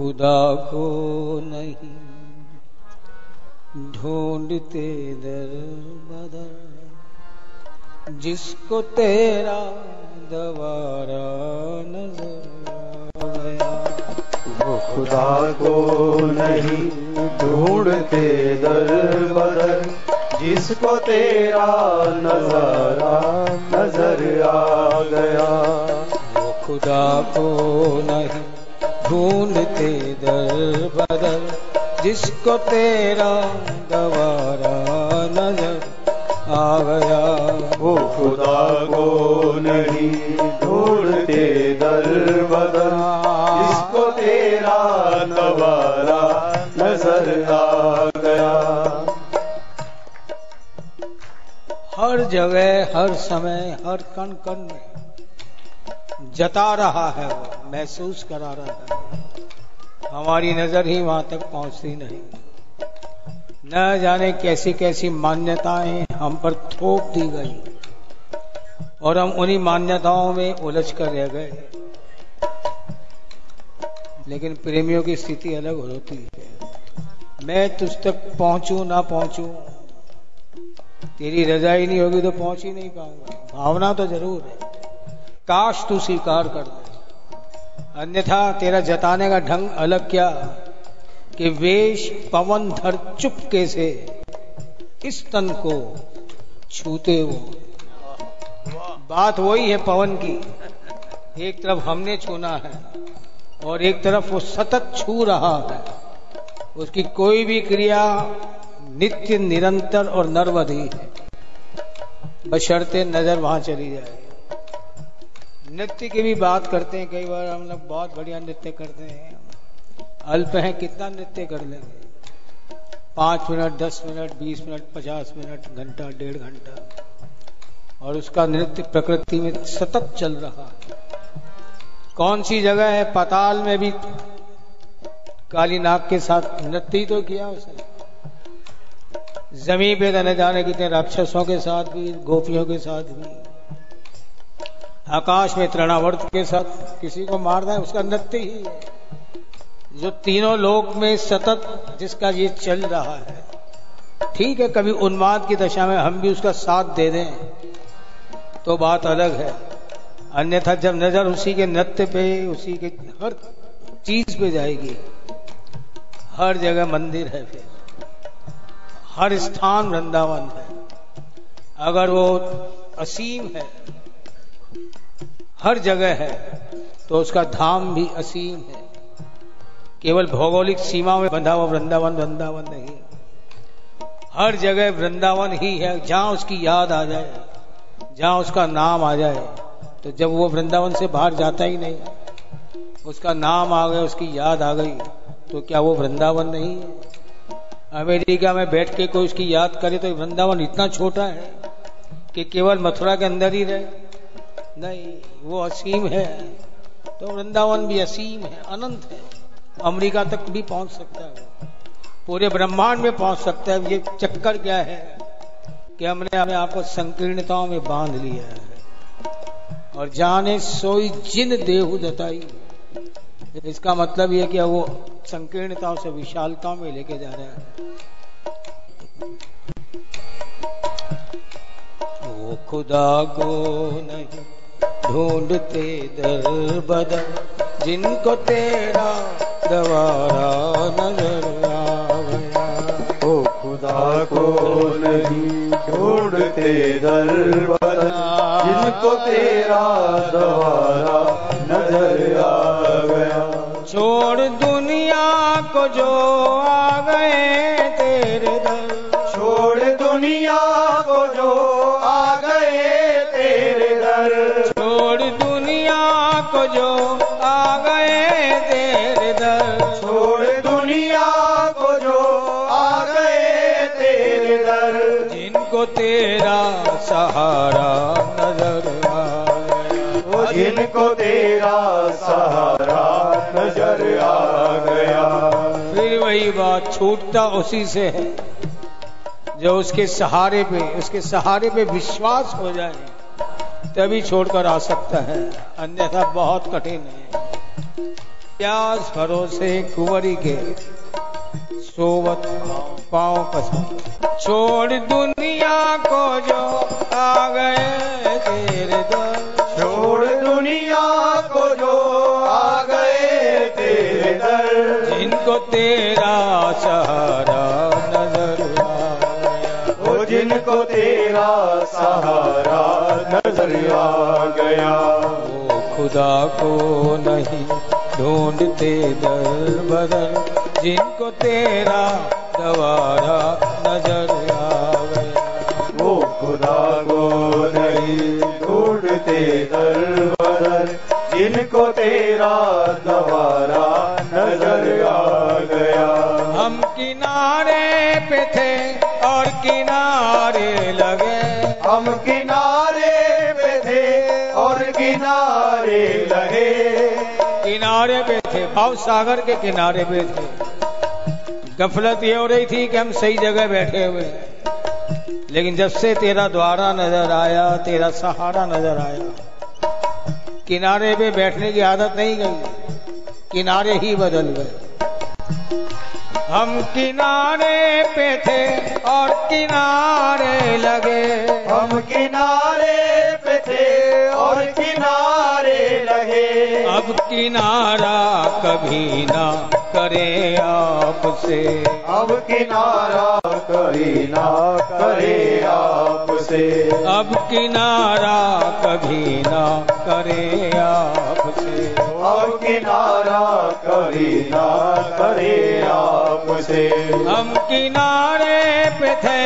खुदा को नहीं ढूंढते दर बदर जिसको तेरा दवारा नज़र गया वो खुदा को नहीं ढूंढते दर बदर जिसको तेरा नज़ारा नज़र आ गया। वो खुदा को नहीं ढूंढते दर बदल जिसको तेरा गवारा नज़र आ गया। वो खुदा को नहीं ढूंढते दर बदर जिसको तेरा नवारा नज़र आ गया। हर जगह हर समय हर कण कण में जता रहा है वो महसूस करा रहा है। हमारी नज़र ही वहाँ तक पहुँचती नहीं। न जाने कैसी कैसी मान्यताएँ हम पर थोप दी गई और हम उन्हीं मान्यताओं में उलझ कर रह गए। लेकिन प्रेमियों की स्थिति अलग होती है। मैं तुझ तक पहुंचू ना पहुंचू, तेरी रजा ही नहीं होगी तो पहुँच ही नहीं पाऊँगा। भावना तो ज़रूर है। काश तू स्वीकार कर अन्यथा तेरा जताने का ढंग अलग क्या? कि वेश पवन धर चुपके से इस तन को छूते हो बात वही है पवन की। एक तरफ़ हमने छूना है, और एक तरफ़ वो सतत छू रहा है। उसकी कोई भी क्रिया नित्य निरंतर और नर्वधि है। बशर्ते नज़र वहाँ चली जाए। नृत्य की भी बात करते हैं, कई बार हम लोग बहुत बढ़िया नृत्य करते हैं। अल्प है, कितना नृत्य कर लेंगे? पाँच मिनट, दस मिनट, बीस मिनट, पचास मिनट, घंटा, डेढ़ घंटा। और उसका नृत्य प्रकृति में सतत चल रहा है। कौन सी जगह है? पताल में भी काली नाग के साथ नृत्य तो किया उसने। ज़मीन पे न जाने कितने राक्षसों के साथ भी, गोपियों के साथ भी। आकाश में तृणावर्त के साथ किसी को मारना है, उसका नृत्य ही है। जो तीनों लोक में सतत जिसका ये चल रहा है, ठीक है, कभी उन्माद की दशा में हम भी उसका साथ दे दें तो बात अलग है। अन्यथा जब नज़र उसी के नृत्य पे, उसी के हर चीज़ पे जाएगी। हर जगह मंदिर है फिर। हर स्थान वृंदावन है। अगर वो असीम है हर जगह है तो उसका धाम भी असीम है। केवल भौगोलिक सीमा में बंधा हुआ वृंदावन वृंदावन नहीं। हर जगह वृंदावन ही है, जहाँ उसकी याद आ जाए, जहाँ उसका नाम आ जाए तो जब वो वृंदावन से बाहर जाता ही नहीं, उसका नाम आ गया, उसकी याद आ गई तो क्या वो वृंदावन नहीं है? अमेरिका में बैठ के कोई उसकी याद करे तो वृंदावन इतना छोटा है कि केवल मथुरा के अंदर ही रहे। नहीं, वो असीम है। तो वृंदावन भी असीम है, अनंत है। अमेरिका तक भी पहुँच सकता है पूरे ब्रह्मांड में पहुँच सकता है। ये चक्कर क्या है कि हमने हमें आपको संकीर्णताओं में बाँध लिया है। और जाने सोई जिन देहु दताई इसका मतलब यह कि वो संकीर्णताओं से विशालताओं में लेके जा रहा है। वो खुदा को नहीं ढूंढते दर बदर जिनको तेरा दवारा नज़र आ गया ओ खुदा को नहीं ढूंढते दर बदर जिनको तेरा दवारा नज़र आ गया। छोड़ दुनिया को जो आ गए तेरे दर। छोड़ दुनिया को जो आ गए तेरे दर। जो आ गए तेरे दर। छोड़ दुनिया को जो आ गए तेरे दर। जिनको तेरा सहारा नज़र आया। जिनको तेरा सहारा नज़र आ गया। फिर वही बात छूटता उसी से है जो उसके सहारे पे उसके सहारे पे विश्वास हो जाए। तभी छोड़कर आ सकता है। अन्यथा बहुत कठिन है। प्यास भरोसे कुंवरी के सोवत पाँव कसम छोड़ दुनिया को जो आ गए तेरे दर। छोड़ दुनिया को जो आ गए तेरे दर। जिनको तेरा सहारा जिनको तेरा सहारा नज़र आ गया। वो खुदा को नहीं ढूंढते दर बदर जिनको तेरा दवारा नज़र आ गया वो खुदा को नहीं ढूंढते दर बदर जिनको तेरा दवारा नज़र आ गया। हम किनारे पे थे और किनारे लगे। हम किनारे पे थे और किनारे लगे। किनारे पे थे भाव सागर के किनारे पे थे। गफलत ये हो रही थी कि हम सही जगह बैठे हुए। लेकिन जब से तेरा द्वारा नज़र आया तेरा सहारा नज़र आया किनारे पे बैठने की आदत नहीं गई किनारे ही बदल गए। हम किनारे पे थे और किनारे लगे। हम किनारे पे थे और किनारे लगे। अब किनारा कभी ना करे आपसे। अब किनारा कभी ना करे आपसे। अब किनारा कभी ना करे आपसे। किनारा कभी ना करे आपसे। हम किनारे पे थे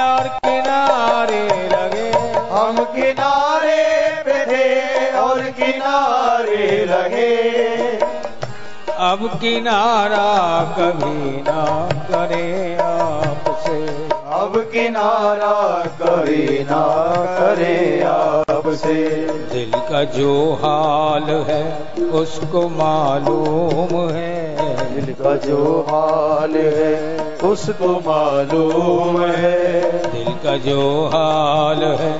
और किनारे लगे। हम किनारे पे थे और किनारे लगे। अब किनारा कभी ना करे आपसे। अब किनारा कभी ना करे आपसे दिल का जो हाल है उसको मालूम है। दिल का जो हाल है उसको मालूम है। दिल का जो हाल है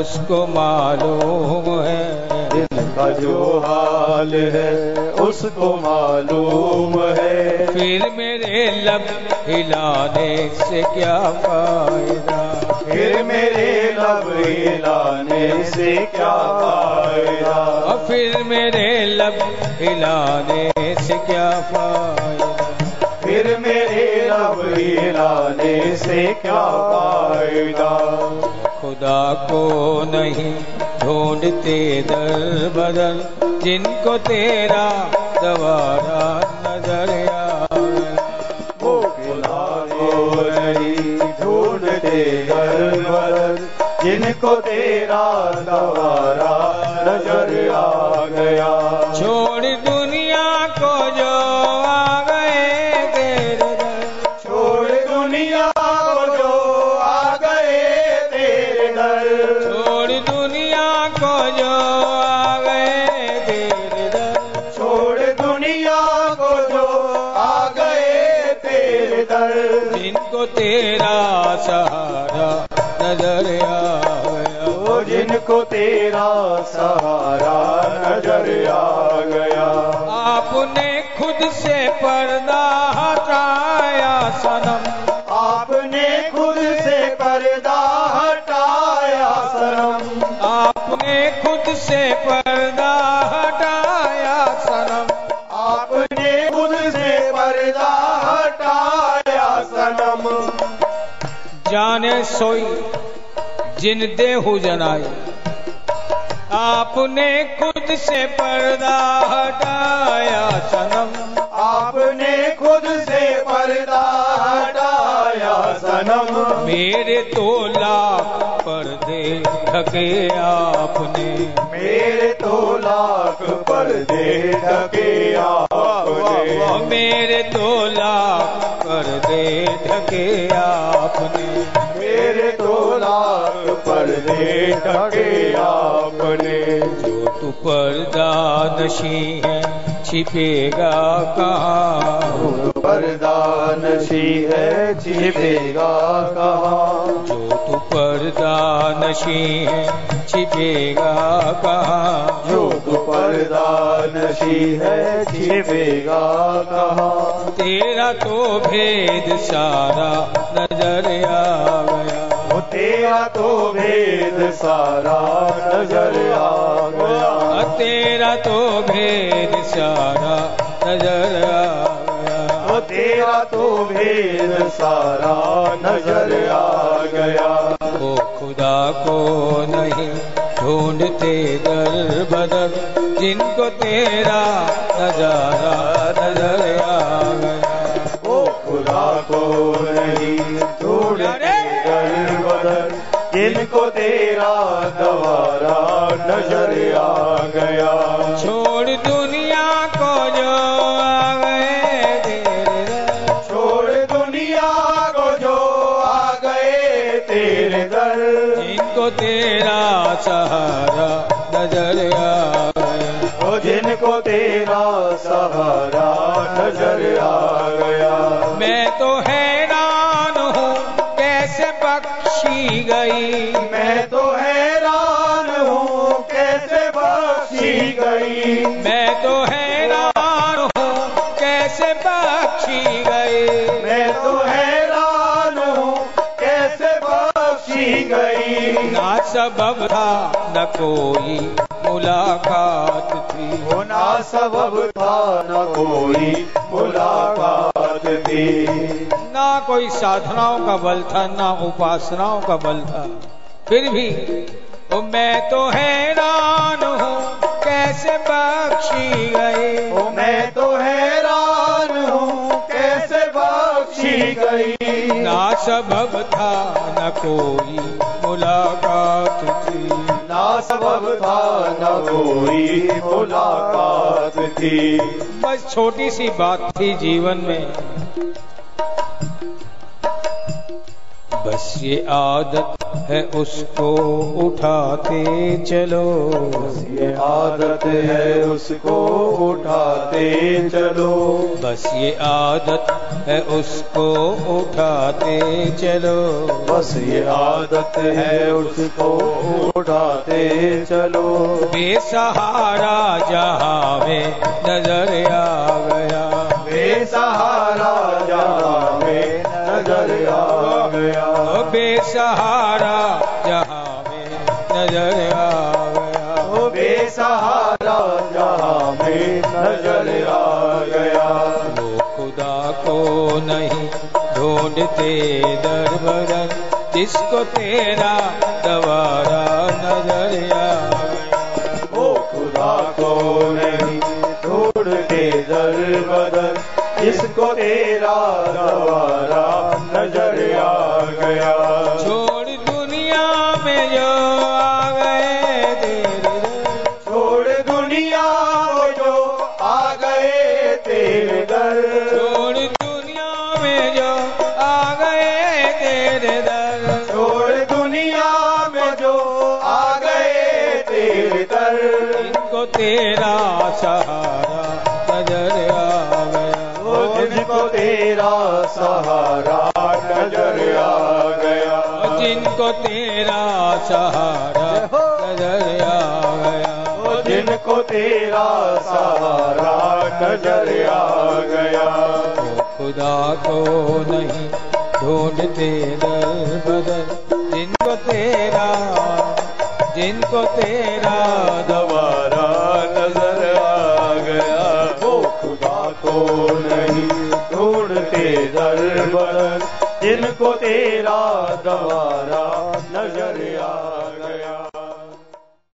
उसको मालूम है। दिल का जो हाल है उसको मालूम है। फिर मेरे लब हिलाने से क्या फ़ायदा? फिर मेरे लब हिलाने से क्या फ़ायदा? फिर मेरे लब हिलाने से क्या फ़ायदा? फिर मेरे लब हिलाने से क्या फ़ायदा? खुदा को नहीं ढूंढते दर बदल जिनको तेरा दवारा नज़र आवे जिनको तेरा दवारा नज़र आ गया। छोड़ दुनिया को जो आ गए तेरे दर छोड़ दुनिया को जो आ गए तेरे दर। छोड़ दुनिया को जो आ गए तेरे दर। छोड़ दुनिया को जो आ गए तेरे दर। जिनको तेरा सहारा नज़र जिनको तेरा सहारा नज़र आ गया। आपने खुद से पर्दा हटाया सनम। आपने खुद से पर्दा हटाया सनम। आपने खुद से पर्दा हटाया सनम। आपने खुद से पर्दा हटाया सनम। जाने सोई जिन देहु जनाई। आपने खुद से पर्दा हटाया सनम। आपने खुद से पर्दा हटाया सनम। मेरे तो लाख पर्दे ढके आपने। मेरे तो लाख पर्दे ढके आपने। मेरे तो लाख पर्दे ढके आपने। मेरे तो लाख पर्दे ढके आपने जो तू पर्दा नशी है छिपेगा कहाँ? पर्दा नशी है छिपेगा कहाँ? जो तू पर्दा नशी है छिपेगा कहाँ? जो पर्दा नशी है छिपेगा कहाँ? तेरा तो भेद सारा नज़र आ गया। तेरा तो भेद सारा नज़र आ गया। तेरा तो भेद सारा नज़र आ गया। तेरा तो भेद सारा नज़र आ गया। वो खुदा को नहीं ढूंढते दर बदर जिनको तेरा नज़ारा नज़र आ गया। वो खुदा को नहीं ढूंढते बदर जिनको तेरा दवारा नज़र आ गया। छोड़ दुनिया को जो आ गए तेरे दर। छोड़ दुनिया को जो आ गए तेरे दर। जिनको तेरा सहारा नज़र आ गया। ओ जिनको तेरा सहारा नज़र आ गया। मैं तो हूँ बख्शी गई। मैं तो हैरान हूँ कैसे बख्शी गई? मैं तो हैरान हूँ कैसे बख्शी गई? मैं तो हैरान हूँ कैसे बख्शी गई? ना सबब था न कोई मुलाकात थी। वो ना सबब था न कोई मुलाकात थी। कोई साधनाओं का बल था ना उपासनाओं का बल था। फिर भी ओ मैं तो हैरान हूँ कैसे बख्शी गई? ओ मैं तो हैरान हूँ कैसे बख्शी गई? ना सबब था न कोई मुलाकात थी। ना सबब था न कोई मुलाकात थी। बस छोटी सी बात थी जीवन में। बस ये आदत है उसको उठाते चलो। बस ये आदत है उसको उठाते चलो। बस ये आदत है उसको उठाते चलो। बस ये आदत है उसको उठाते चलो। बेसहारा जहाँ में नज़र आ गया। बेसहारा जहाँ में नज़र आ गया। ओ बेसहारा जहाँ में नज़र आ गया ओ बेसहारा जहाँ में नज़र आ गया वो खुदा को नहीं ढूंढते दर बदर जिसको तेरा दवारा नज़र आ गया ओ खुदा को नहीं ढूंढते दर जिसको तेरा दवारा नज़र तेरा सहारा नज़र आ गया। जिनको तेरा सहारा नज़र आ गया। जिनको तेरा सहारा नज़र आ गया। जिनको तेरा सहारा नज़र आ गया। खुदा को नहीं ढूंढते दर बदर। जिनको तेरा जिनको तेरा दोबारा दर जिनको तेरा दोबारा